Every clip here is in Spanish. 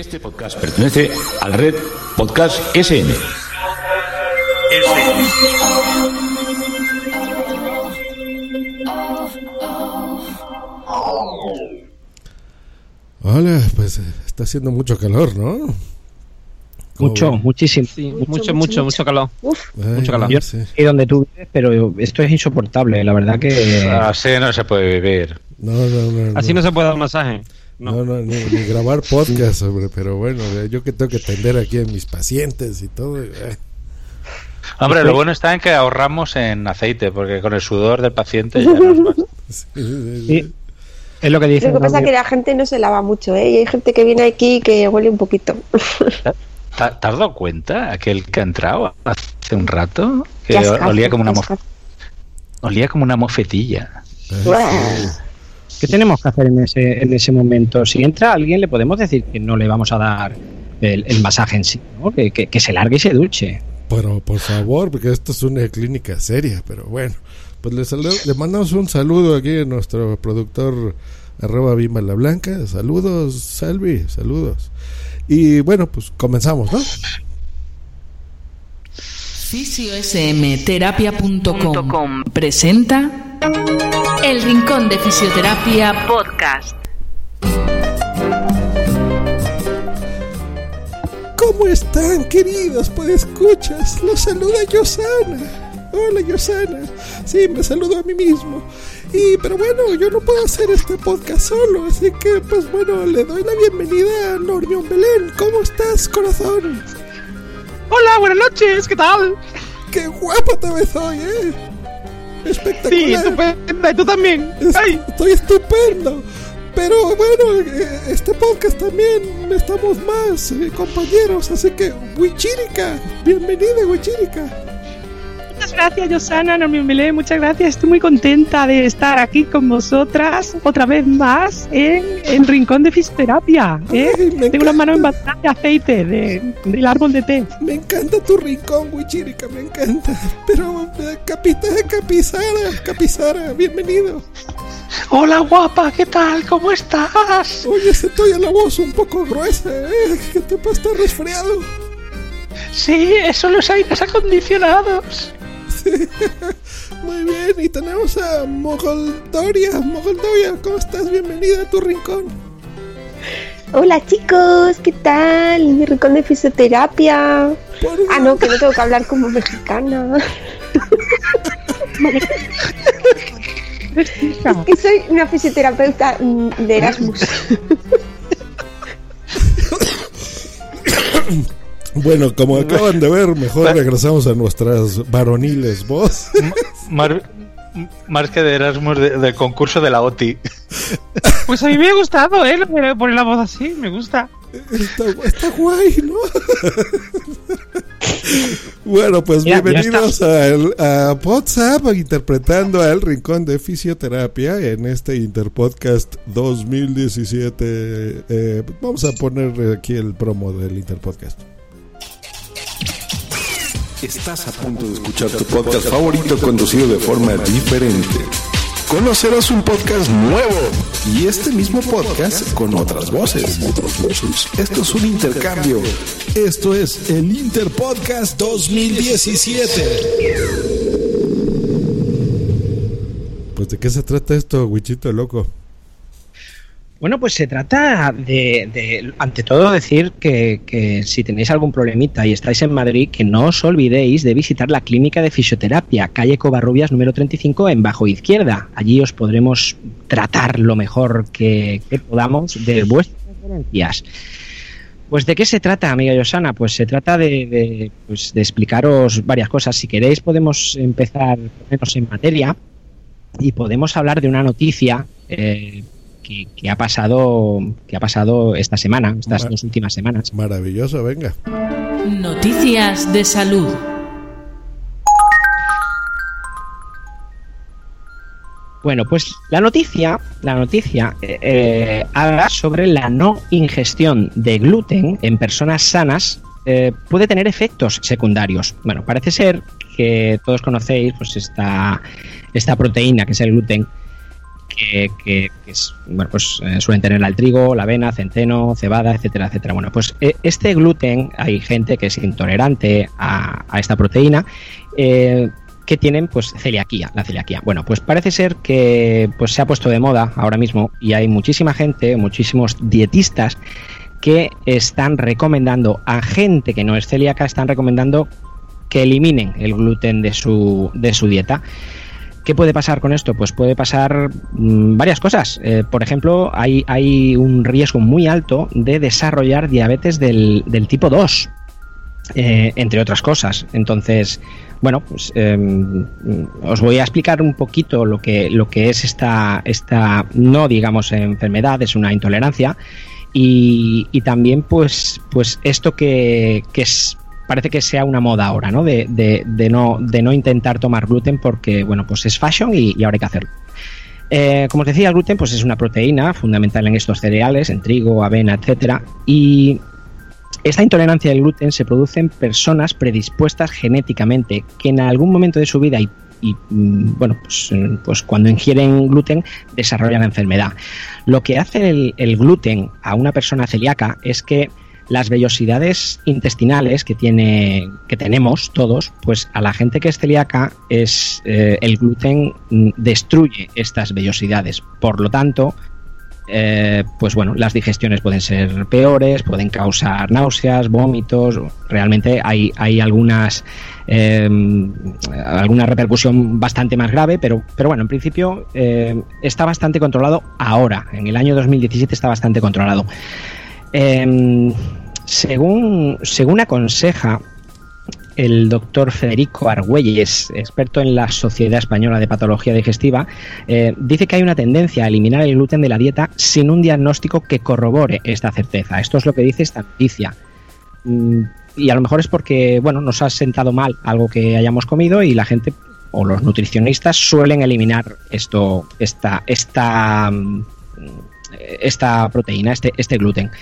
Este podcast pertenece a la red Podcast SN. Hola, pues eh, está haciendo mucho calor, ¿no? Mucho, muchísimo. Sí, mucho, mucho, mucho, calor. Ay, mucho calor. no Yo sé. y donde tú vives, pero esto es insoportable, la verdad que... Así no se puede vivir. No, no, no. Así no se puede dar masaje. No, no, ni, ni grabar podcast, hombre, pero bueno, yo que tengo que atender aquí a mis pacientes y todo. eh. Hombre, lo bueno está en que ahorramos en aceite, porque con el sudor del paciente ya nos basta. Sí, sí, es lo que dice. Lo que pasa es que la gente no se lava mucho, ¿eh? Y hay gente que viene aquí que huele un poquito. ¿Te has dado cuenta? Aquel que ha entrado hace un rato, que olía como una qué mof- ascazo. olía como una mofetilla. ¿Qué tenemos que hacer en ese, en ese momento? Si entra alguien, le podemos decir que no le vamos a dar el, el masaje en sí, ¿no? que, que- que se largue y se duche. Pero por favor, porque esto es una clínica seria, pero bueno. Pues le, salu- le mandamos un saludo aquí a nuestro productor arroba Bimba la Blanca. Saludos, Salvi, saludos. Y bueno, pues comenzamos, ¿no? fisiosmterapia.com presenta El Rincón de Fisioterapia Podcast. ¿Cómo están, queridos? Pues escuchas, los saluda Yosana. Hola, Yosana. Sí, me saludo a mí mismo. Y, pero bueno, yo no puedo hacer este podcast solo, así que, pues bueno, le doy la bienvenida a Normión Belén. ¿Cómo estás, corazón? Hola, buenas noches, ¿qué tal? ¡Qué guapo te ves hoy, eh! Espectacular. Sí, estupenda, y tú también. Es- Ay, Estoy estupendo. Pero bueno, eh, este podcast también estamos más eh, compañeros, así que Wichirica, bienvenida Wichirica. Muchas gracias, Yosana, Normi Melé, muchas gracias. Estoy muy contenta de estar aquí con vosotras otra vez más en el rincón de fisioterapia. ¿eh? Tengo las manos embazadas de aceite de- del árbol de té. Me encanta tu rincón, Wichirica, me encanta. Pero, capitán Capizara, Capizara, bienvenido. Hola guapa, ¿qué tal? ¿Cómo estás? Oye, se te la voz un poco gruesa, ¿eh? ¿Qué te pasa? ¿Estás resfriado? Sí, eso los aires acondicionados. Muy bien, y tenemos a Mogoldoria. Mogoldoria, ¿cómo estás? Bienvenida a tu rincón. Hola chicos, ¿qué tal? Mi rincón de fisioterapia. Por Ah, no, que no tengo que hablar como mexicana. es que soy una fisioterapeuta mm, de Erasmus. Bueno, como acaban de ver, mejor regresamos a nuestras varoniles voz. Mar- más que de Erasmus de- del concurso de la OTI. Pues a mí me ha gustado, ¿eh? Poner la voz así, me gusta. Está, está guay, ¿no? bueno, pues Ya, ya bienvenidos a, el- a WhatsApp interpretando al Rincón de Fisioterapia en este Interpodcast 2017. Eh, vamos a poner aquí el promo del Interpodcast. Estás a punto de escuchar tu podcast favorito conducido de forma diferente. Conocerás un podcast nuevo y este mismo podcast con otras voces. Esto es un intercambio. Esto es el Interpodcast 2017. Pues de qué se trata esto, Wichito loco. Bueno, pues se trata de, ante todo, decir que, que si tenéis algún problemita y estáis en Madrid, que no os olvidéis de visitar la clínica de fisioterapia, calle Covarrubias número 35 en Bajo Izquierda. Allí os podremos tratar lo mejor que, podamos de vuestras referencias. Pues de qué se trata, amiga Yosana? Pues se trata de, de, pues, de explicaros varias cosas. Si queréis podemos empezar ponernos en materia y podemos hablar de una noticia eh, que, que ha pasado que ha pasado esta semana, estas dos últimas semanas. Maravilloso, venga. Noticias de salud. Bueno, pues la noticia, la noticia eh, eh, habla sobre la no ingestión de gluten en personas sanas eh, puede tener efectos secundarios. Bueno, parece ser que todos conocéis pues esta, esta proteína que es el gluten, que, es, bueno, pues eh, suelen tenerla el trigo, la avena, centeno, cebada, etcétera, etcétera. Bueno, pues eh, este gluten, hay gente que es intolerante a, a esta proteína, eh, que tienen pues celiaquía, la celiaquía. Bueno, pues parece ser que pues se ha puesto de moda ahora mismo y hay muchísima gente, muchísimos dietistas que están recomendando a gente que no es celíaca, están recomendando que eliminen el gluten de su, de su dieta. ¿Qué puede pasar con esto? Pues puede pasar mm, varias cosas. Eh, por ejemplo, hay, hay un riesgo muy alto de desarrollar diabetes del, del tipo 2, eh, entre otras cosas. Entonces, bueno, pues eh, os voy a explicar un poquito lo que, lo que es esta, esta, no digamos enfermedad, es una intolerancia. Y, y también, pues, pues esto que, que es, parece que sea una moda ahora, ¿no? De, no, de no intentar tomar gluten porque, bueno, pues es fashion y, ahora hay que hacerlo. Eh, como os decía, el gluten pues es una proteína fundamental en estos cereales, en trigo, avena, etcétera, y esta intolerancia al gluten se produce en personas predispuestas genéticamente que en algún momento de su vida y, mm, bueno, pues, pues cuando ingieren gluten desarrollan la enfermedad. Lo que hace el gluten a una persona celíaca es que las vellosidades intestinales que tiene que tenemos todos, pues a la gente que es celíaca es eh, el gluten destruye estas vellosidades. Por lo tanto, eh, pues bueno, las digestiones pueden ser peores, pueden causar náuseas, vómitos. Realmente hay, hay algunas eh, alguna repercusión bastante más grave, pero, pero bueno, en principio eh, está bastante controlado ahora. En el año 2017 está bastante controlado. Según, según aconseja el doctor Federico Argüelles, experto en la Sociedad Española de Patología Digestiva, eh, dice que hay una tendencia a eliminar el gluten de la dieta sin un diagnóstico que corrobore esta certeza. Esto es lo que dice esta noticia. Mm, y a lo mejor es porque, bueno, nos ha sentado mal algo que hayamos comido y la gente o los nutricionistas suelen eliminar esto, esta, esta, mm, esta proteína, este, este gluten.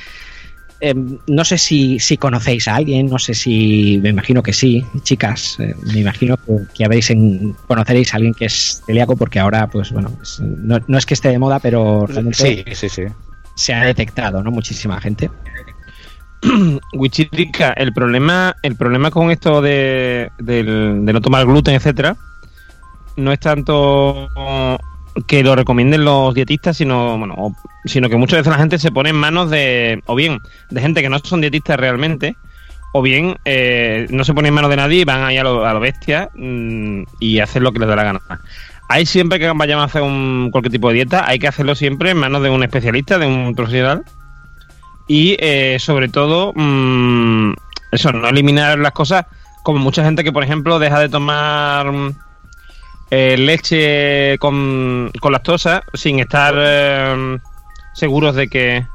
Eh, no sé si, si conocéis a alguien, no sé si, me imagino que sí, chicas, eh, me imagino que, que habéis en, conoceréis a alguien que es celíaco porque ahora, pues bueno, pues, no, no es que esté de moda, pero realmente Sí, sí, sí. se ha detectado, ¿no? Muchísima gente. Wichirica, el problema, el problema con esto de, de no tomar gluten, etcétera, no es tanto que lo recomienden los dietistas, sino bueno, sino que muchas veces la gente se pone en manos de, o bien, de gente que no son dietistas realmente, o bien eh, no se pone en manos de nadie y van ahí a lo, a lo bestia mm, y hacen lo que les da la gana. Hay siempre que vayamos a hacer un, cualquier tipo de dieta, hay que hacerlo siempre en manos de un especialista, de un profesional, y eh, sobre todo mm, eso no eliminar las cosas como mucha gente que por ejemplo deja de tomar mm, eh, leche con, con lactosa sin estar eh, seguros de que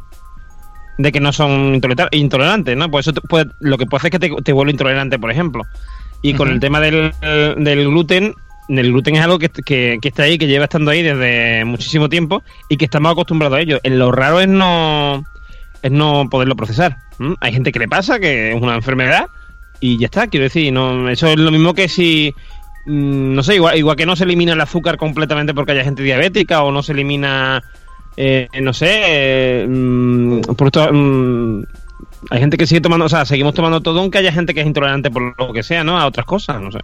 de que no son intolera- intolerantes no pues eso te puede- lo que puede hacer es que te, te vuelve intolerante por ejemplo. Y con el tema del, del gluten el gluten es algo que, que, que está ahí que lleva estando ahí desde muchísimo tiempo y que estamos acostumbrados a ello. Lo raro es no es no poderlo procesar. Hay gente que le pasa, que es una enfermedad, y ya está, quiero decir, no, eso es lo mismo que si, no sé, igual, igual que no se elimina el azúcar completamente porque haya gente diabética, o no se elimina, eh, no sé, eh, mm, por esto, mm, hay gente que sigue tomando, o sea, seguimos tomando todo, aunque haya gente que es intolerante por lo que sea, ¿no? A otras cosas, no sé.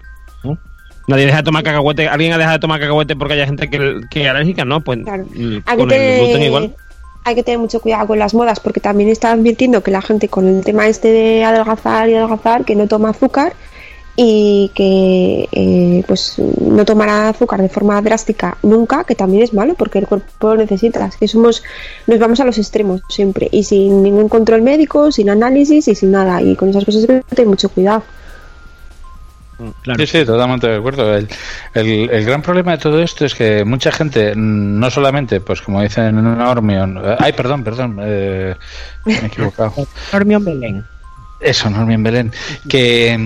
Nadie deja de tomar cacahuete, alguien ha dejado de tomar cacahuete porque haya gente que, que es alérgica, ¿no? Pues Claro. mm, Hay que, con el gluten igual. tener, hay que tener mucho cuidado con las modas porque también está advirtiendo que la gente con el tema este de adelgazar y adelgazar que no toma azúcar y que eh, pues no tomará azúcar de forma drástica nunca, que también es malo porque el cuerpo lo necesita. Es que somos, nos vamos a los extremos siempre y sin ningún control médico, sin análisis y sin nada. Y con esas cosas hay que tener mucho cuidado. Sí, sí, totalmente de acuerdo. El, el- el gran problema de todo esto es que mucha gente, mm, no solamente, pues como dicen en una Ormion, eh, ay, perdón, perdón, eh, me he equivocado. Normion Belén. Eso, Normion Belén, que,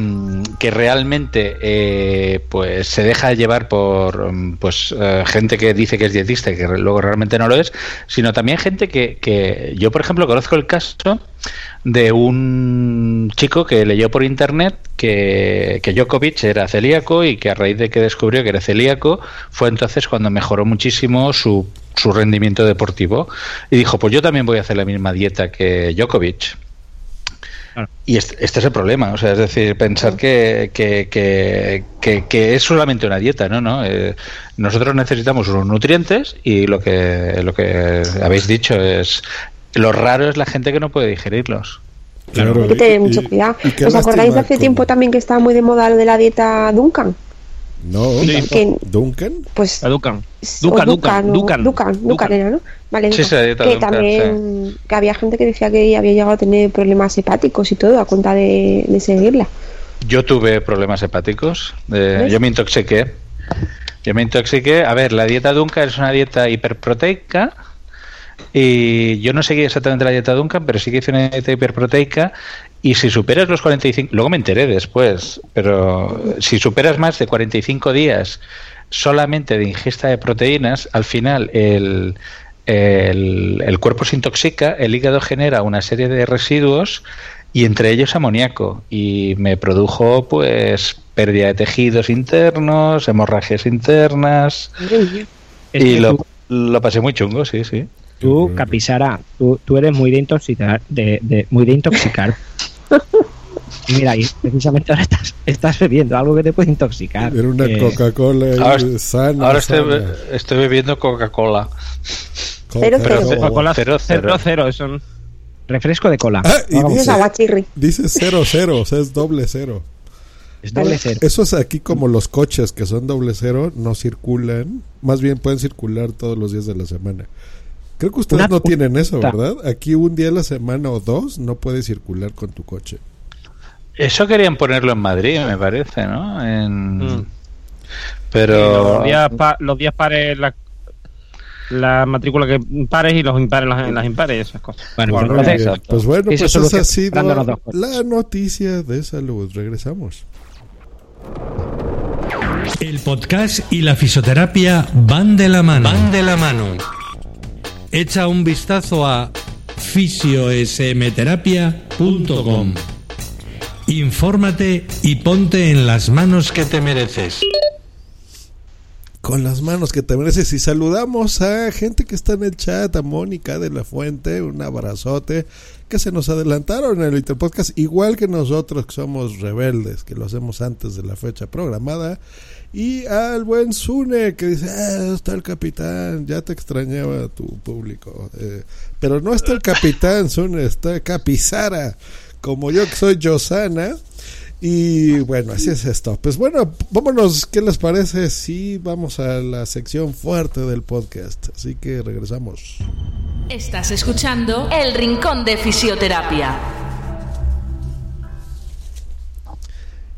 que realmente eh, pues se deja llevar por pues eh, gente que dice que es dietista y que luego realmente no lo es, sino también gente que, que yo, por ejemplo, conozco el caso de un chico que leyó por internet que, que Djokovic era celíaco y que a raíz de que descubrió que era celíaco fue entonces cuando mejoró muchísimo su, su rendimiento deportivo y dijo, pues yo también voy a hacer la misma dieta que Djokovic. Y este, este es el problema, o sea, es decir, pensar que, que, que, que- que es solamente una dieta, ¿no? ¿no? Eh, nosotros necesitamos unos nutrientes y lo que, lo que habéis dicho es, lo raro es la gente que no puede digerirlos. Claro, Hay que tener mucho cuidado. ¿Os acordáis de hace tiempo también que estaba muy de moda lo de la dieta Duncan? No, Que- Duncan. Pues Ducan, Ducan, o- Ducan, Ducan, Ducan era, ¿no? Vale, Sí, Ducan. sí, la dieta que Duncan, también que había gente que decía que había llegado a tener problemas hepáticos y todo a cuenta de, de seguirla. Yo tuve problemas hepáticos, eh, yo me intoxiqué. Yo me intoxiqué. A ver, la dieta Duncan es una dieta hiperproteica y yo no seguí exactamente la dieta Duncan, pero sí que hice una dieta hiperproteica y si superas los 45, luego me enteré después, pero si superas más de 45 días solamente de ingesta de proteínas, al final el, el, el cuerpo se intoxica, el hígado genera una serie de residuos y entre ellos amoníaco y me produjo pues pérdida de tejidos internos, hemorragias internas y lo, lo pasé muy chungo, sí, sí. Tú, Capisara, tú, tú eres muy de intoxicar, de, de- muy de intoxicar. Mira, y precisamente ahora estás, estás bebiendo algo que te puede intoxicar. Era una Eh, Coca-Cola ahí, Ahora, sana. ahora estoy, sana. estoy bebiendo Coca-Cola. Coca-Cola cero, cero, cero. cero, eso no- refresco de cola. Ah, y dice, aguachirri. dice cero cero, o sea, es doble cero. es doble cero. Eso es aquí como los coches que son doble cero, no circulan, más bien pueden circular todos los días de la semana. Creo que ustedes Una no tienen eso. ¿verdad? Aquí un día a la semana o dos no puedes circular con tu coche. Eso querían ponerlo en Madrid, me parece, ¿no? En... Mm. Pero los, días pa- los días pares, la, la matrícula que pares y los impares las, las impares y esas cosas. Bueno, Bueno, pues bien. pues bueno, Esa pues solución, esa ha sido la noticia de salud. Regresamos. El podcast y la fisioterapia van de la mano. Van de la mano. Echa un vistazo a fisiosmterapia.com. Infórmate y ponte en las manos que te mereces. Con las manos que te mereces y saludamos a gente que está en el chat, a Mónica de la Fuente, un abrazote, que se nos adelantaron en el Interpodcast, igual que nosotros que somos rebeldes, que lo hacemos antes de la fecha programada, y al buen Sune que dice, ah, está el capitán, ya te extrañaba tu público, Eh, pero no está el capitán Sune, está Capizara, como yo que soy Josana. Y bueno, así es esto. Pues bueno, vámonos, ¿qué les parece si vamos a la sección fuerte del podcast? Así que regresamos. Estás escuchando El Rincón de Fisioterapia.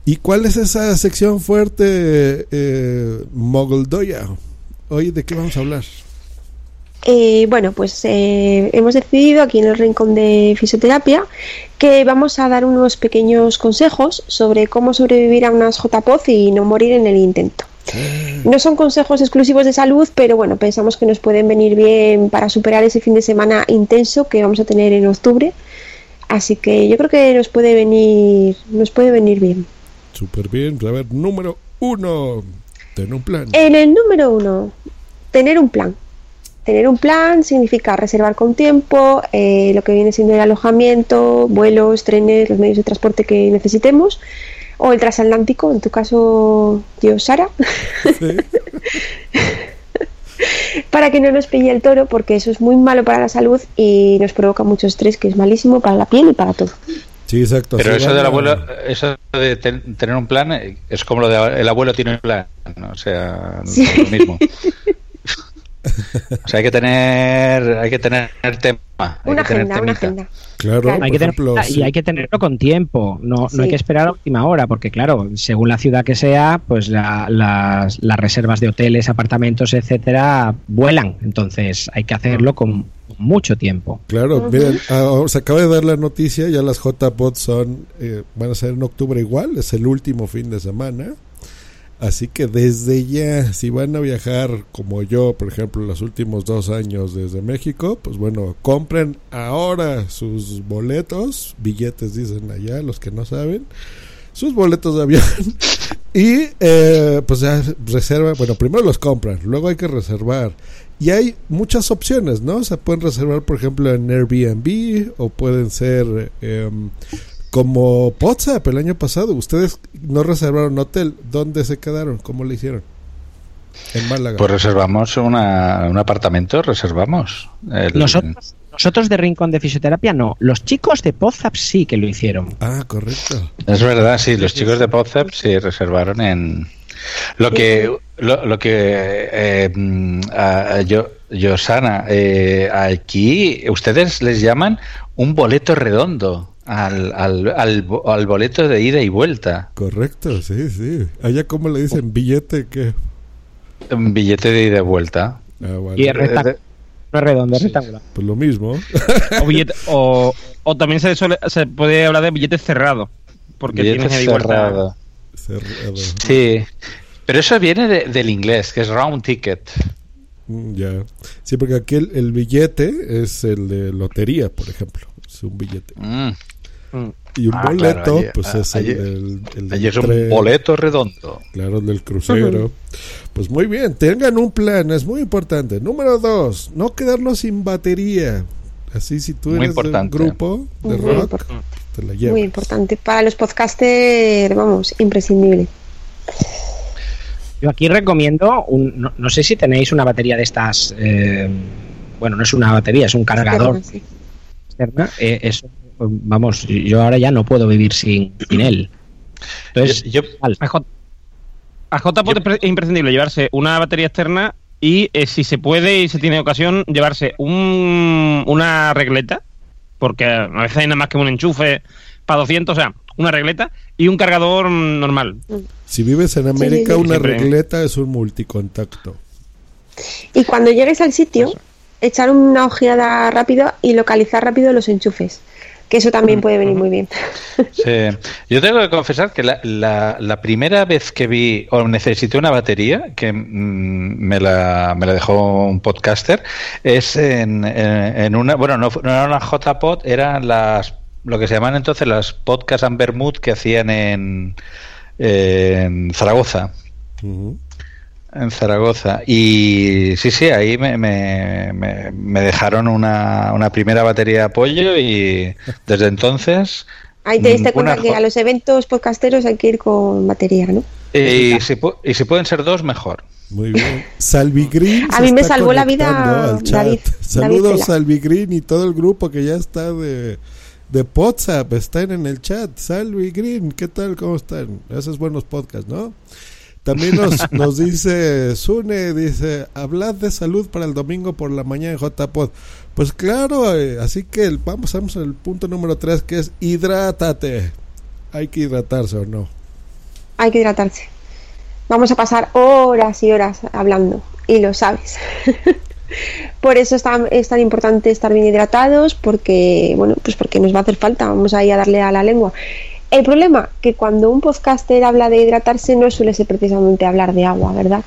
¿Y cuál es esa sección fuerte, eh, Mogoldoya? Hoy, ¿de qué vamos a hablar? Eh, bueno, pues eh, hemos decidido aquí en el Rincón de Fisioterapia que vamos a dar unos pequeños consejos sobre cómo sobrevivir a unas JPOZ y no morir en el intento. No son consejos exclusivos de salud, pero bueno, pensamos que nos pueden venir bien para superar ese fin de semana intenso que vamos a tener en octubre. Así que yo creo que nos puede venir, nos puede venir bien. Súper bien. A ver, número uno. Ten un plan. En el número uno, tener un plan. Tener un plan significa reservar con tiempo eh, lo que viene siendo el alojamiento, vuelos, trenes, los medios de transporte que necesitemos, o el transatlántico, en tu caso, yo, Sara, para que no nos pille el toro, porque eso es muy malo para la salud y nos provoca mucho estrés, que es malísimo para la piel y para todo. Sí, exacto. Pero sí, eso del a- abuelo, eso de ten- tener un plan eh, es como lo de el abuelo tiene un plan, ¿no? o sea, Sí. lo mismo. O sea, hay que tener, hay que tener tema. Hay Una que tener agenda, una temita. agenda. Claro, Hay que tener- ejemplo, y hay que tenerlo con tiempo, no, Sí. no hay que esperar a última hora, porque claro, según la ciudad que sea, pues la- las, las reservas de hoteles, apartamentos, etcétera, vuelan. Entonces hay que hacerlo con mucho tiempo. Claro, miren, ah, se acaba de dar la noticia, ya las JPOD son, eh, van a ser en octubre igual, es el último fin de semana. Así que desde ya, si van a viajar como yo, por ejemplo, los últimos dos años desde México, pues bueno, compren ahora sus boletos, billetes dicen allá, los que no saben, sus boletos de avión y eh, pues ya reserva, bueno, primero los compran, luego hay que reservar. Y hay muchas opciones, ¿no? Se pueden reservar, por ejemplo, en Airbnb o pueden ser em, como WhatsApp el año pasado. Ustedes no reservaron hotel. ¿Dónde se quedaron? ¿Cómo le hicieron? En Málaga. Pues reservamos una- un apartamento, reservamos. El- Nosotros, nosotros de Rincón de Fisioterapia no, los chicos de Pozap sí que lo hicieron. Ah, correcto. Es verdad, sí, los chicos de Podzap sí reservaron en... Lo que, lo, lo que eh, mm, a yo, Yosana, eh, aquí ustedes les llaman un boleto redondo al, al, al, bo- al boleto de ida y vuelta. Correcto, sí, sí. Allá, ¿cómo le dicen? ¿Billete que Un billete de ida y vuelta. Ah, bueno. Y es rectangular, no es redondo, es rectangular. Pues lo mismo. O, billete- o, o también se, suele- se puede hablar de billetes cerrados. Porque Billete tienes ahí vuelta- cerrado. Cerrado. Sí, pero eso viene de- del inglés, que es round ticket. Mm, Ya. Sí, porque aquí el, el billete es el de lotería, por ejemplo. Es un billete. Mm. Mm. Y un Ah, boleto, claro, pues es el del, el del Allí es un tren, boleto redondo. Claro, el del crucero. Pues muy bien, tengan un plan, es muy importante. Número dos, no quedarnos sin batería. Así si tú Muy eres importante. de un grupo de Muy rock, importante. te la Muy llevas. importante. Para los podcasters, vamos, imprescindible. Yo aquí recomiendo, un, no, no sé si tenéis una batería de estas, eh, bueno, no es una batería, es un cargador Sí. externa. eh, eso, vamos, yo ahora ya no puedo vivir sin, sin él. Entonces, Yo- yo- al- A J, a JPOT es pre- es imprescindible llevarse una batería externa y eh, si se puede y se tiene ocasión llevarse un, una regleta, porque a veces hay nada más que un enchufe para 200, o sea, una regleta y un cargador normal. Si vives en América, sí, sí. una Siempre. regleta es un multicontacto. Y cuando llegues al sitio, echar una ojeada rápido y localizar rápido los enchufes. Que eso también puede venir muy bien. Sí. Yo tengo que confesar que la, la- la primera vez que vi o necesité una batería, que mm, me, la, me la dejó un podcaster, es en, en- en una, bueno, no, no era una JPod, eran las, lo que se llaman entonces las podcasts Mood que hacían en, en Zaragoza. En Zaragoza. Y sí, sí, ahí me, me, me- me dejaron una, una primera batería de apoyo y desde entonces... Ahí te diste cuenta una que a los eventos podcasteros hay que ir con batería, ¿no? Y si, pu- y si pueden ser dos, mejor. Muy bien. Salvi Green. A mí me salvó la vida. David- Saludos, David. Salvi Green y todo el grupo que ya está de, de WhatsApp. Están en el chat. Salvi Green, ¿qué tal? ¿Cómo están? Haces buenos podcasts, ¿no? También nos, nos dice Sune, dice, hablad de salud para el domingo por la mañana en JPod. Pues claro, eh, así que el- vamos, vamos al punto número 3 que es hidrátate. Hay que hidratarse o no. Hay que hidratarse. Vamos a pasar horas y horas hablando, y lo sabes. Por eso es tan, es tan importante estar bien hidratados, porque, bueno, pues porque nos va a hacer falta, vamos ahí a darle a la lengua. El problema, que cuando un podcaster habla de hidratarse, no suele ser precisamente hablar de agua, ¿verdad?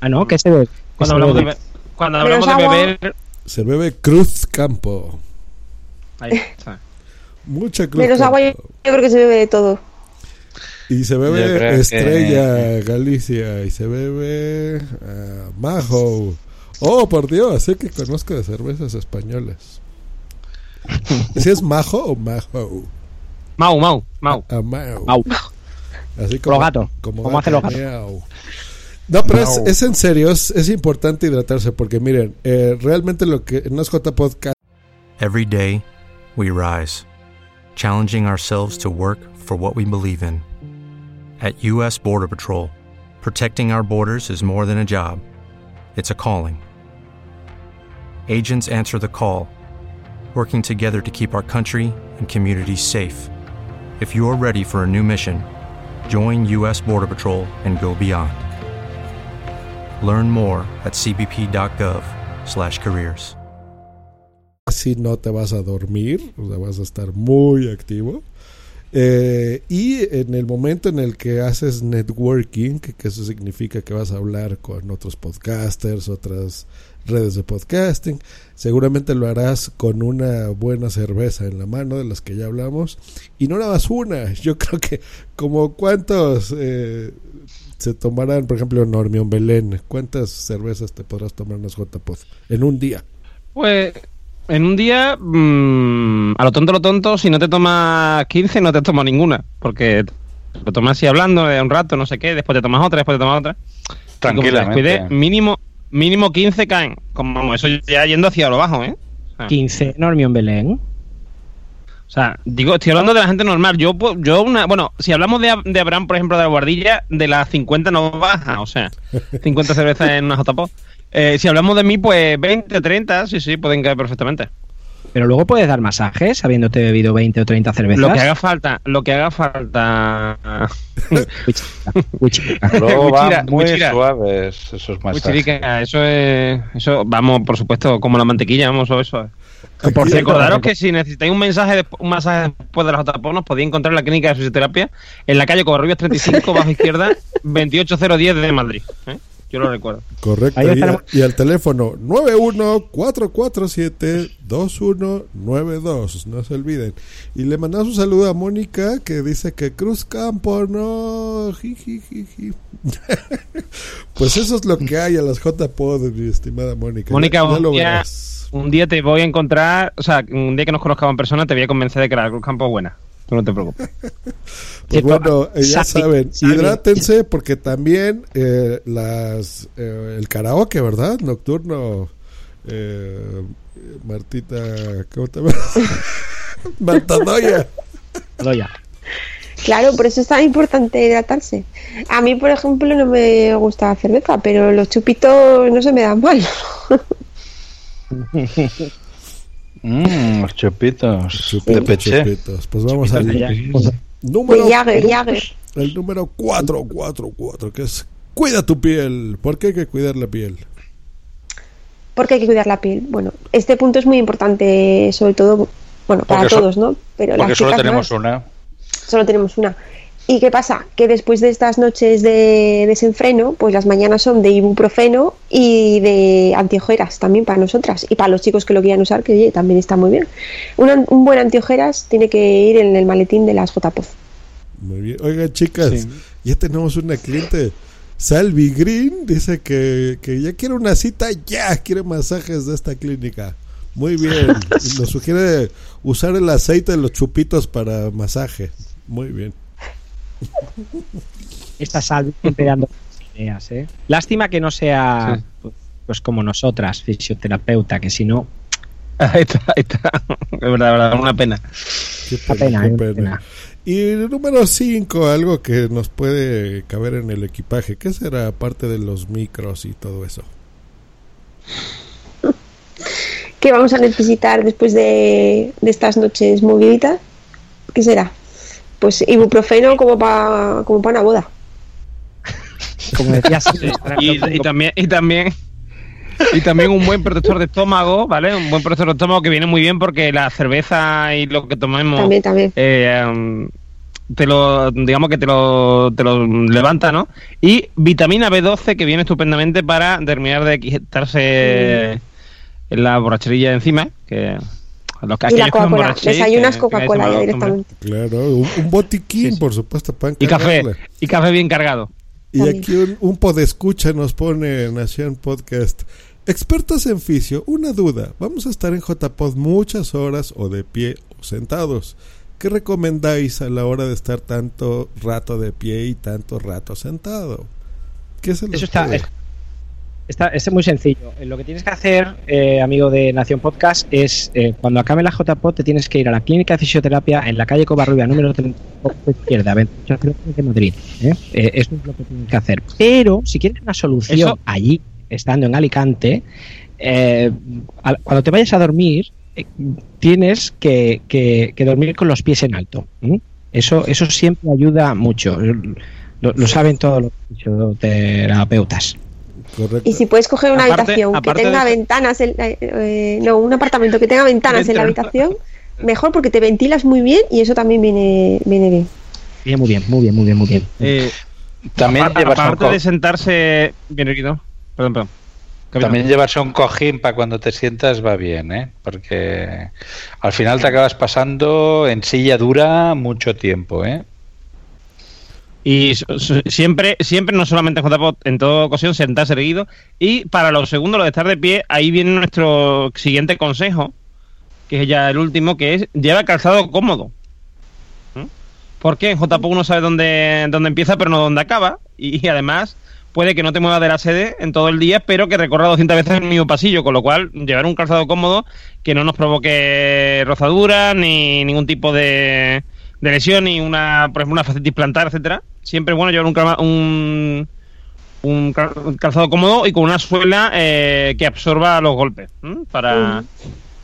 ah, no, que se ve. Cuando hablamos de, cuando hablamos de agua. beber... Se bebe Cruz Campo. Ahí está. Mucha Cruz Menos agua, yo Campo. creo que se bebe de todo. Y se bebe que- Estrella Galicia y se bebe ah, Majo. Oh, por Dios, sé que conozco de cervezas españolas. ¿Si es Majo o Majo? Mau, Mau, Mau. Ah, Mau. Mau. Así como Los gatos. Como ¿Cómo hacen los gatos? miau. No, pero es, es en serio, es, es importante hidratarse porque miren, eh, realmente lo que no es J Podcast Every day, we rise, challenging ourselves to work for what we believe in. At U.S. Border Patrol, protecting our borders is more than a job, it's a calling. Agents answer the call, working together to keep our country and communities safe. If you're ready for a new mission, join U.S. Border Patrol and go beyond. Learn more at cbp.gov/careers. Así no te vas a dormir, vas a estar muy activo. Eh, y en el momento en el que haces networking, que, eso significa que vas a hablar con otros podcasters, otras redes de podcasting, seguramente lo harás con una buena cerveza en la mano, de las que ya hablamos, y no nada más una, yo creo que como cuántos eh, se tomarán, por ejemplo, Normión Belén, ¿cuántas cervezas te podrás tomar en las en un día? Pues en un día, mmm, a lo tonto, lo tonto, si no te tomas 15, no te tomas ninguna. Porque lo tomas así hablando de un rato, no sé qué, después te tomas otra, después te tomas otra. Tranquilamente. Descuide, mínimo, mínimo 15 caen. Como vamos, eso ya yendo hacia lo bajo, ¿eh? O sea, 15 Normión Belén. O sea, digo, estoy hablando de la gente normal. Yo, yo una, bueno, si hablamos de, de Abraham, por ejemplo, de la guardilla, de las 50 no baja, o sea, 50 cervezas en una JPO. Eh, si hablamos de mí, pues 20, 30, sí, sí, pueden caer perfectamente. Pero luego puedes dar masajes habiéndote bebido 20 o 30 cervezas. Lo que haga falta, lo que haga falta. luego van muy suaves esos masajes. eso es, eso, vamos, por supuesto, como la mantequilla, vamos, eso es. Por recordaros que si necesitáis un mensaje de, un masaje después de JPO, nos podéis encontrar en la clínica de fisioterapia en la calle Covarrubias 35, bajo izquierda, 28010 de Madrid. ¿eh? Yo lo recuerdo. Correcto. Y, a, y, al teléfono 914472192. No se olviden. Y le mandamos un saludo a Mónica que dice que Cruz Campo no. pues eso es lo que hay a las JPod, mi estimada Mónica. Mónica, ya, ya un, día, un día te voy a encontrar. O sea, un día que nos conozcamos en persona, te voy a convencer de que la Cruz Campo es buena. Tú no te preocupes. Pues bueno, eh, ya saben, hidrátense porque también eh, las eh, el karaoke, ¿verdad? Nocturno. Eh, Martita, ¿cómo te llamas? Martadoya. Claro, por eso es tan importante hidratarse. A mí, por ejemplo, no me gusta la cerveza, pero los chupitos no se me dan mal. Mmm, los chupitos. chupitos de peche. Chupitos. Pues vamos al número, Jagger, Jagger. El número 444, que es cuida tu piel. ¿Por qué hay que cuidar la piel? Porque hay que cuidar la piel. Bueno, este punto es muy importante, sobre todo, bueno, para porque todos, ¿no? Pero porque solo tenemos más, una. Solo tenemos una. ¿Y qué pasa? Que después de estas noches de desenfreno, pues las mañanas son de ibuprofeno y de antiojeras también para nosotras y para los chicos que lo quieran usar, que oye, también está muy bien. Una, un buen antiojeras tiene que ir en el maletín de las JPOZ. Muy bien. Oigan, chicas, sí. ya tenemos una cliente. Salvi Green dice que, que ya quiere una cita, ya quiere masajes de esta clínica. Muy bien. Y nos sugiere usar el aceite de los chupitos para masaje. Muy bien. Esta Salvi siempre dando ideas, ¿eh? Lástima que no sea sí. pues, pues, como nosotras, fisioterapeuta, que si no. Ahí está, ahí está. Es verdad, verdad, una pena. Qué pena, qué pena. Qué pena. Y el número 5, algo que nos puede caber en el equipaje. ¿Qué será aparte de los micros y todo eso? ¿Qué vamos a necesitar después de, de estas noches moviditas? ¿Qué será? Pues ibuprofeno como para como para una boda. Como decías, y, y, también y también y también un buen protector de estómago, ¿vale? Un buen protector de estómago que viene muy bien porque la cerveza y lo que tomemos también, también. Eh, um, te lo digamos que te lo, te lo levanta, ¿no? Y vitamina B12 que viene estupendamente para terminar de quitarse mm. la borracherilla de encima, que y la Coca-Cola, desayunas Coca-Cola ya directamente. Claro, un, un botiquín, sí, sí. por supuesto, para Y café, y café bien cargado. Y aquí un, un podescucha nos pone en Nación Podcast. Expertos en fisio, una duda. Vamos a estar en JPod muchas horas o de pie o sentados. ¿Qué recomendáis a la hora de estar tanto rato de pie y tanto rato sentado? ¿Qué se Eso está, es, está, es, muy sencillo. Lo que tienes que hacer, eh, amigo de Nación Podcast, es eh, cuando acabe la JPod te tienes que ir a la clínica de fisioterapia en la calle Covarrubia, número 30, izquierda, 28 de Madrid. ¿eh? eso es lo que tienes que hacer. Pero si quieres una solución eso, allí estando en Alicante, eh, al- cuando te vayas a dormir, eh, tienes que, que- que dormir con los pies en alto. Eso, eso siempre ayuda mucho. Lo, lo saben todos los fisioterapeutas. Correcto. Y si puedes coger una Aparte- habitación que tenga de- ventanas, en- eh, eh, no, un apartamento que tenga ventanas en la habitación, mejor porque te ventilas muy bien y eso también viene, viene bien. Bien, muy bien, muy bien, muy bien, muy bien. Eh, También aparte de sentarse. Bien, Riquito. Perdón, perdón. También llevarse un cojín para cuando te sientas va bien, ¿eh? Porque al final te acabas pasando en silla dura mucho tiempo, ¿eh? Y siempre, siempre, no solamente en JPOT, en toda ocasión, sentarse erguido. Y para los segundos, lo de estar de pie, ahí viene nuestro siguiente consejo, que es ya el último, que es lleva calzado cómodo. ¿Mm? Porque en JPOT uno sabe dónde, dónde empieza, pero no dónde acaba. Y, además, puede que no te muevas de la sede en todo el día, pero que recorra 200 veces el mismo pasillo. Con lo cual, llevar un calzado cómodo que no nos provoque rozaduras ni ningún tipo de, de lesión, ni una, por ejemplo, una fascitis plantar, etcétera. Siempre es bueno llevar un, calma- un, un cal- calzado cómodo y con una suela eh, que absorba los golpes, para,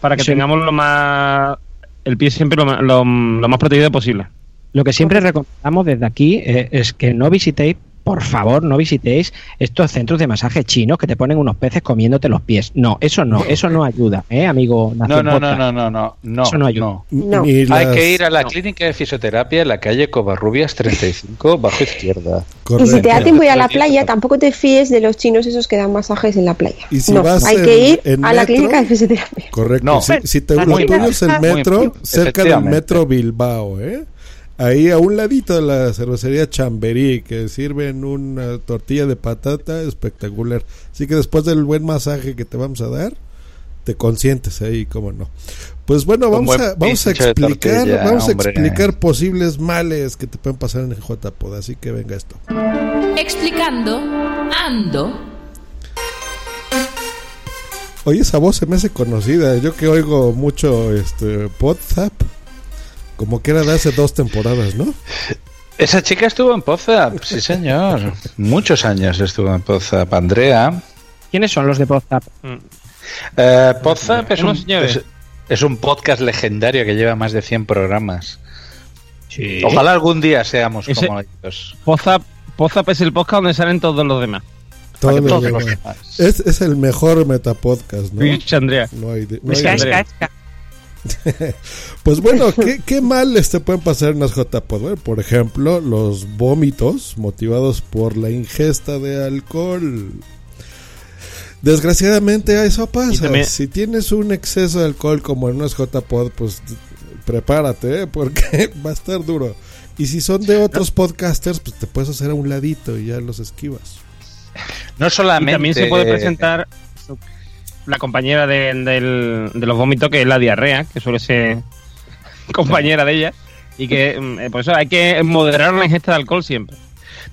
para que Sí. tengamos lo más el pie siempre lo- lo más protegido posible. Lo que siempre recomendamos desde aquí eh, es que no visitéis, por favor, no visitéis estos centros de masaje chinos que te ponen unos peces comiéndote los pies. No, eso no, eso no ayuda, ¿eh, amigo? No, no, no, no, no, no, no. Eso no ayuda. No. Hay que ir a la clínica de fisioterapia en la calle Covarrubias 35, bajo izquierda. Y si te da tiempo ir a la playa, tampoco te fíes de los chinos esos que dan masajes en la playa. Y si no, vas hay en- que ir en a la clínica de fisioterapia. Correcto. No. si, si te, lo tuyo es el metro, cerca del metro Bilbao, ¿eh? Ahí a un ladito de la cervecería Chamberí, que sirven una tortilla de patata espectacular. Así que después del buen masaje que te vamos a dar, te consientes ahí, cómo no. Pues bueno, vamos a, vamos a explicar, tortilla, vamos a explicar posibles males que te pueden pasar en el JPod. Así que venga esto. Explicando Ando. Oye, esa voz se me hace conocida. Yo que oigo mucho este Podzap, como que era de hace dos temporadas, ¿no? Esa chica estuvo en Pozap, sí señor. Muchos años estuvo en Pozap. Andrea. ¿Quiénes son los de WhatsApp? Eh, Pozap es un, es, es un podcast legendario que lleva más de 100 programas. Ojalá algún día seamos Ese- como ellos. Pozap, Pozap es el podcast donde salen todos los demás. Que todos demás. lo sepan. Es, es el mejor metapodcast, ¿no? Andrea. No hay no Es hay que de- Andrea. Pues bueno, ¿qué, qué mal este pueden pasar en las JPod? Bueno, por ejemplo, los vómitos motivados por la ingesta de alcohol. Desgraciadamente eso pasa. también- Si tienes un exceso de alcohol como en unas JPod, pues prepárate, ¿eh? porque va a estar duro. Y si son de otros podcasters, pues te puedes hacer a un ladito y ya los esquivas. No Y solamente. también se puede presentar la compañera de, del- de los vómitos, que es la diarrea, que suele ser compañera de ella. Y que mm, eh, por eso hay que moderar la ingesta de alcohol siempre.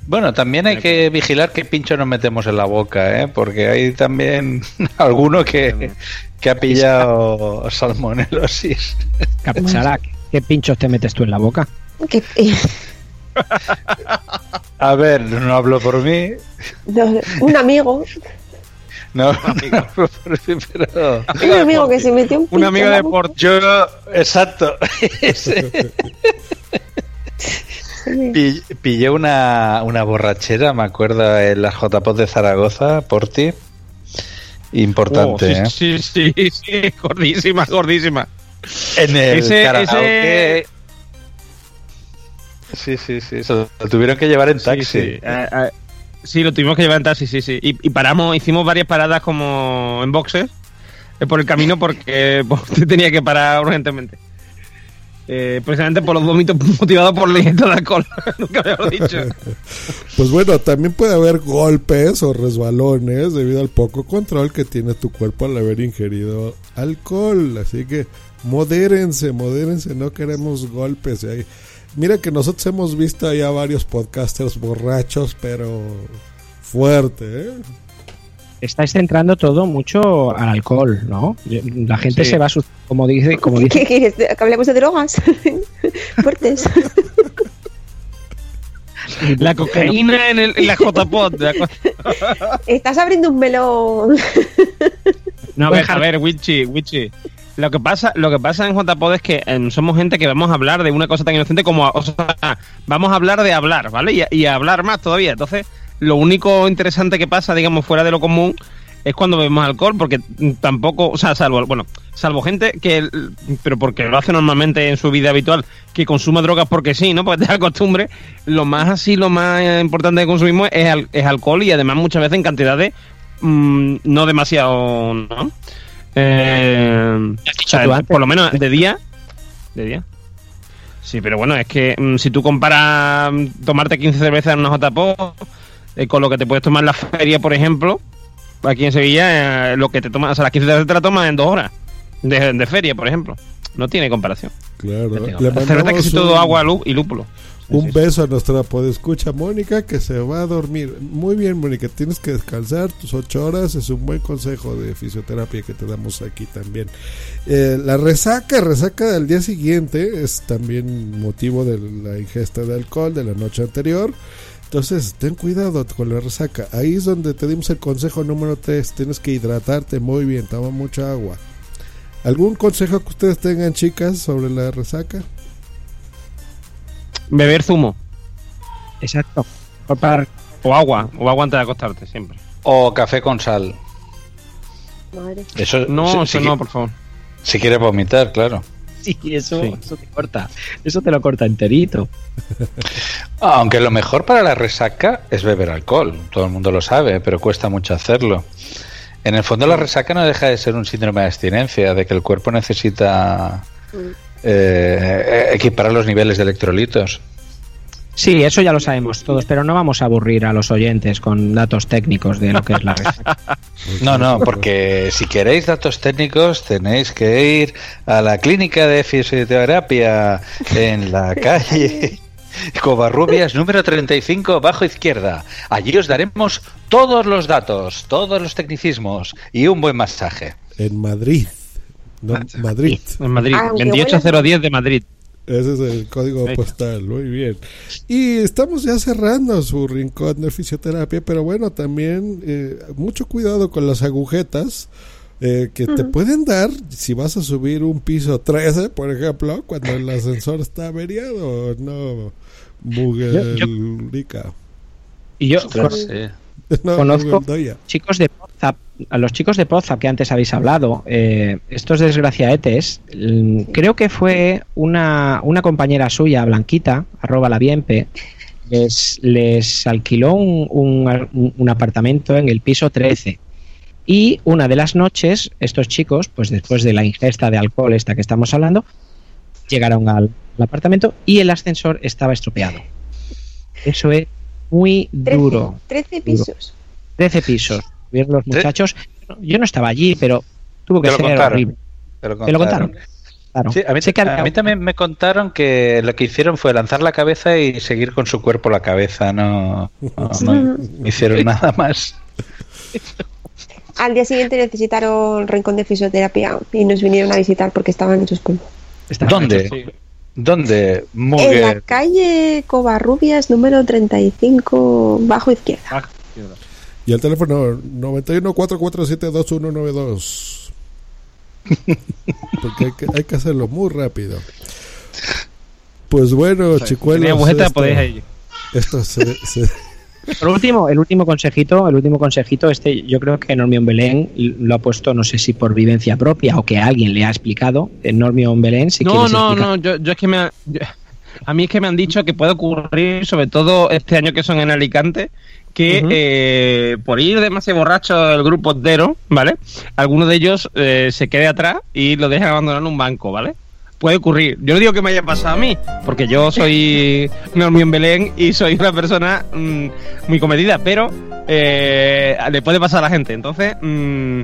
Bueno, también hay que vigilar qué pincho nos metemos en la boca, ¿eh? porque hay también alguno que, que ha pillado salmonelosis. Capsara, ¿qué pinchos te metes tú en la boca? A ver, no hablo por mí, no, un amigo, no, mí, pero... un amigo que se metió un, Un pincho amigo en la de. Port. Yo, exacto, Pillé una, una borrachera, me acuerdo, en las JPOT de Zaragoza, por ti. Importante, Oh, ¿eh? sí, sí, sí, gordísima, gordísima. En el Ese- karaoke. Sí, sí, sí. Se lo tuvieron que llevar en Sí, taxi. sí. Eh, eh, sí, lo tuvimos que llevar en taxi, sí, sí. Y, paramos, hicimos varias paradas como en boxes eh, por el camino porque pues, tenía que parar urgentemente. Eh, precisamente por los vómitos motivados por la ingesta de alcohol. Nunca habíamos dicho. Pues bueno, también puede haber golpes o resbalones debido al poco control que tiene tu cuerpo al haber ingerido alcohol. Así que modérense, modérense, no queremos golpes. y ahí- Mira que nosotros hemos visto ya varios podcasters borrachos, pero fuerte, ¿eh? Estáis centrando todo mucho al alcohol, ¿no? La gente Sí. se va a asustar, como dice, como dice ¿Qué quieres? ¿Que hablemos de drogas? Fuertes. La cocaína en, el, en la co- Estás abriendo un melón. No, a ver, a ver, Wichi, Wichi. Lo que pasa, lo que pasa en JPod es que em, somos gente que vamos a hablar de una cosa tan inocente como, o sea, vamos a hablar de hablar, ¿vale? Y, hablar más todavía. Entonces, lo único interesante que pasa, digamos, fuera de lo común, es cuando bebemos alcohol, porque mm, tampoco, o sea, salvo, bueno, salvo gente que, pero porque lo hace normalmente en su vida habitual, que consuma drogas porque sí, ¿no? Porque te da costumbre, lo más así, lo más eh, importante que consumimos es, es alcohol y además muchas veces en cantidades mm, no demasiado, ¿no? Eh, o sea, por lo menos de día. De día. Sí, pero bueno, es que mm, si tú comparas mm, tomarte 15 cervezas en una JPO eh, con lo que te puedes tomar en la feria, por ejemplo, aquí en Sevilla, eh, lo que te tomas, o sea, las 15 cervezas te las tomas en dos horas de, de feria, por ejemplo. No tiene comparación. Claro. La cerveza mandamos casi todo un- agua lú- y lúpulo. Un beso a nuestra podescucha Mónica que se va a dormir. Muy bien, Mónica, tienes que descansar tus ocho horas. Es un buen consejo de fisioterapia que te damos aquí también. Eh, la resaca, resaca del día siguiente es también motivo de la ingesta de alcohol de la noche anterior. Entonces, ten cuidado con la resaca. Ahí es donde te dimos el consejo número 3. Tienes que hidratarte muy bien, toma mucha agua. ¿Algún consejo que ustedes tengan, chicas, sobre la resaca? Beber zumo. Exacto. Para- O agua, o agua antes de acostarte, siempre. O café con sal. Madre. Eso, No, si- eso si no, por favor. Si quieres vomitar, claro. Sí, eso, Sí. eso te corta. Eso te lo corta enterito. Aunque lo mejor para la resaca es beber alcohol, todo el mundo lo sabe, pero cuesta mucho hacerlo. En el fondo la resaca no deja de ser un síndrome de abstinencia, de que el cuerpo necesita eh, equiparar los niveles de electrolitos. Sí, eso ya lo sabemos todos, pero no vamos a aburrir a los oyentes con datos técnicos de lo que es la resaca. No, no, porque si queréis datos técnicos tenéis que ir a la clínica de fisioterapia en la calle Covarrubias número 35 bajo izquierda. Allí os daremos todos los datos, todos los tecnicismos y un buen masaje. En Madrid. No, Madrid. En Madrid, Aunque 28010 de Madrid. Ese es el código Venga. postal, muy bien. Y estamos ya cerrando su rincón de fisioterapia, pero bueno, también eh, mucho cuidado con las agujetas eh, que te pueden dar si vas a subir un piso 13, por ejemplo, cuando el ascensor está averiado, no, Mugelica. Y yo sí. No, conozco chicos de Poza, a los chicos de Poza que antes habéis hablado, eh, estos desgraciaetes, mm, creo que fue una, una compañera suya, Blanquita, arroba la Bienpe, les, les alquiló un, un- un apartamento en el piso 13. Y una de las noches, estos chicos, pues después de la ingesta de alcohol esta que estamos hablando, llegaron al, al apartamento y el ascensor estaba estropeado. Eso es muy duro. 13 pisos. 13 pisos. Los muchachos. Yo no estaba allí, pero tuvo que ser contaron. horrible. Te lo ¿Te lo contaron? Claro. Sí, a, mí, Sé que a mí también me contaron que lo que hicieron fue lanzar la cabeza y seguir con su cuerpo la cabeza, no, no, no hicieron nada más. Al día siguiente necesitaron rincón de fisioterapia y nos vinieron a visitar porque estaban hechos polvo. ¿Dónde? Sí. ¿Dónde? En la calle Covarrubias, número 35, bajo izquierda. Y el teléfono 9144721192. Porque hay que, hay que hacerlo muy rápido. Pues bueno, chicuelos. Tenía agujeta, esto- podéis ir. Esto se, se- Por último, el último consejito, el último consejito, este yo creo que Normion Belén lo ha puesto, no sé si por vivencia propia o que alguien le ha explicado. Eh, Normion Belén, si no, quieres no, explicar. no, yo, yo es que me ha- yo- a mí es que me han dicho que puede ocurrir, sobre todo este año que son en Alicante, que eh, por ir demasiado borracho el grupo entero, ¿vale? Alguno de ellos eh, se quede atrás y lo dejan abandonar en un banco, ¿vale? Puede ocurrir. Yo no digo que me haya pasado a mí, porque yo soy Normión Belén y soy una persona mm, muy comedida, pero eh, le puede pasar a la gente. Entonces, mm,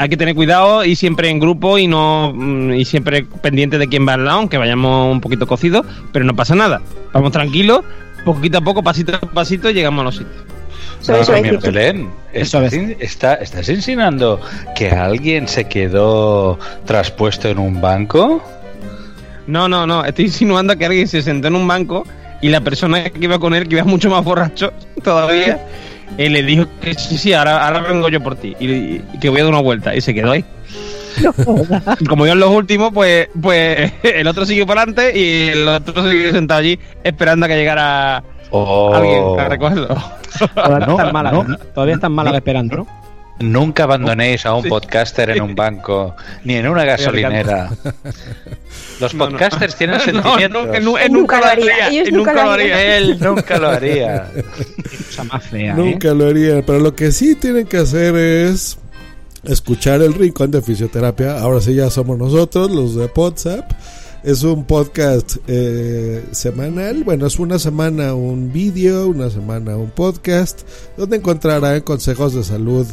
hay que tener cuidado y siempre en grupo y no mm, y siempre pendiente de quién va al lado, aunque vayamos un poquito cocidos, pero no pasa nada. Vamos tranquilos, poquito a poco, pasito a pasito, llegamos a los sitios. Eso No. Belén, Eso ¿estás, está- ¿estás insinuando que alguien se quedó traspuesto en un banco? No, no, no, estoy insinuando que alguien se sentó en un banco Y la persona que iba con él, que iba mucho más borracho todavía, él le dijo que sí, sí, ahora, ahora vengo yo por ti. Y, y que voy a dar una vuelta. Y se quedó ahí. Como yo en los últimos, pues, pues el otro siguió por adelante y el otro siguió sentado allí esperando a que llegara Oh. alguien a recogerlo. Todavía No, están malas, no. ¿no? Todavía están malas esperando, ¿no? Nunca abandonéis a un Sí. podcaster en un banco ni en una gasolinera. Los No, no. podcasters tienen No, sentimientos. no, Él él nunca lo haría. ellos él nunca nunca lo haría. Él nunca lo haría. Cosa más fea, ¿eh? Nunca lo haría, pero lo que sí tienen que hacer es escuchar el Rincón de Fisioterapia. Ahora sí ya somos nosotros, los de WhatsApp. Es un podcast eh, semanal. Bueno, es una semana un vídeo, una semana un podcast, donde encontrarán consejos de salud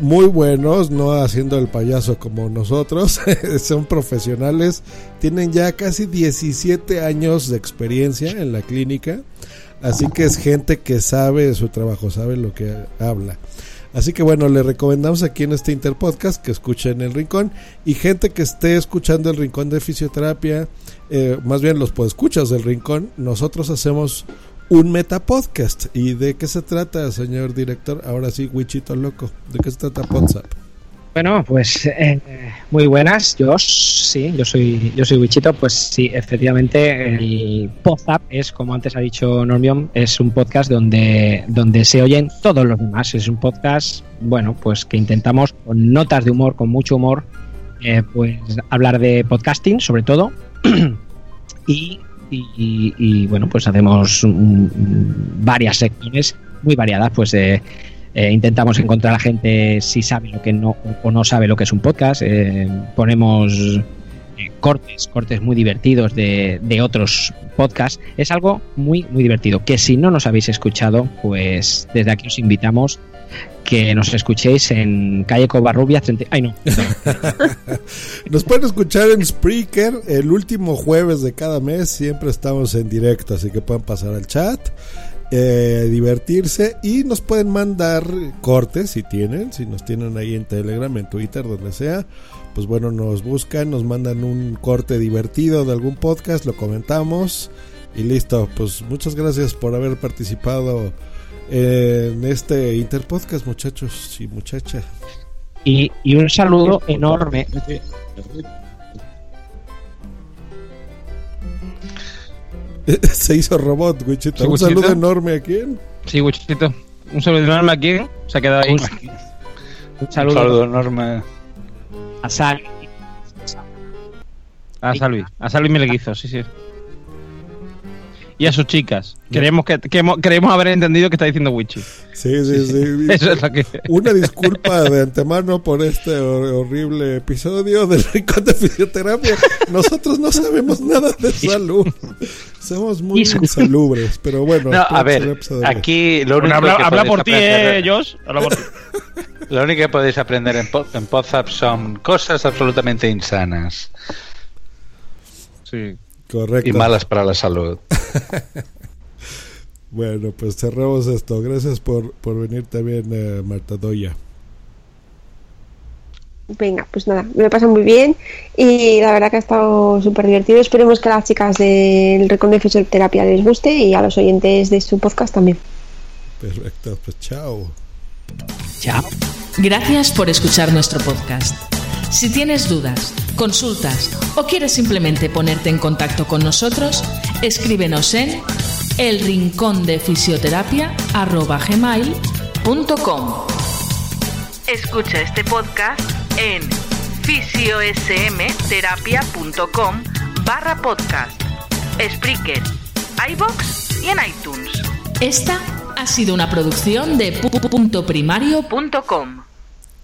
muy buenos, no haciendo el payaso como nosotros. Son profesionales, tienen ya casi 17 años de experiencia en la clínica. Así que es gente que sabe su trabajo, sabe lo que habla. Así que bueno, le recomendamos aquí en este Interpodcast que escuchen El Rincón y gente que esté escuchando El Rincón de Fisioterapia, eh, más bien los podescuchas del Rincón, nosotros hacemos un metapodcast. ¿Y de qué se trata, señor director? Ahora sí, Wichito Loco. ¿De qué se trata WhatsApp? Bueno, pues eh, muy buenas, yo sí, yo soy yo soy Wichito, pues sí, efectivamente el Podzap es como antes ha dicho Normion, es un podcast donde donde se oyen todos los demás, es un podcast, bueno, pues que intentamos con notas de humor, con mucho humor, eh, pues hablar de podcasting sobre todo y, y- y- bueno, pues hacemos varias secciones muy variadas, pues eh, eh, intentamos encontrar a gente si sabe lo que no o no sabe lo que es un podcast. eh, ponemos eh, cortes, cortes muy divertidos de, de otros podcasts. Es algo muy, muy divertido. Que si no nos habéis escuchado, pues desde aquí os invitamos que nos escuchéis en calle Covarrubias 30. Ay, no. Nos pueden escuchar en Spreaker el último jueves de cada mes. Siempre estamos en directo, así que pueden pasar al chat, eh, divertirse y nos pueden mandar cortes si tienen, si nos tienen ahí en Telegram, en Twitter, donde sea. Pues bueno, nos buscan, nos mandan un corte divertido de algún podcast, lo comentamos y listo. Pues muchas gracias por haber participado en este Interpodcast, muchachos y muchachas. Y, y un saludo enorme. Se hizo robot, Wichito. Sí, Un saludo enorme a quién. Sí, Wichito. Un saludo enorme aquí. Se ha quedado ahí. Un, un Un saludo, saludo enorme. A Sal. A Salvi. A Salvi Meleguizo, sí, sí. Y a sus chicas. Queremos, que, queremos, queremos haber entendido que está diciendo Wichi. Sí, sí, sí. Eso es lo que. Una disculpa de antemano por este hor- horrible episodio del Rincón de Fisioterapia. Nosotros no sabemos nada de salud. Somos muy insalubres, pero bueno. No, a ver, aquí lo único Bueno, habla, que habla por ti, aprender- eh, Josh. Habla por ti. Lo único que podéis aprender en, po- en Podzap son cosas absolutamente insanas Sí. Correcto. y malas para la salud. Bueno, pues cerramos esto. Gracias por, por venir también, eh, Marta Doya. Venga, pues nada, me lo paso muy bien y la verdad que ha estado súper divertido. Esperemos que a las chicas del Recon de Fisioterapia les guste y a los oyentes de su podcast también. Perfecto, pues chao. Chao. Gracias por escuchar nuestro podcast. Si tienes dudas, consultas o quieres simplemente ponerte en contacto con nosotros, escríbenos en elrincondefisioterapia@gmail.com. Escucha este podcast en fisiosmterapia.com barra podcast, Spreaker, iBox y en iTunes. Esta ha sido una producción de pu- pu- puntoprimario.com.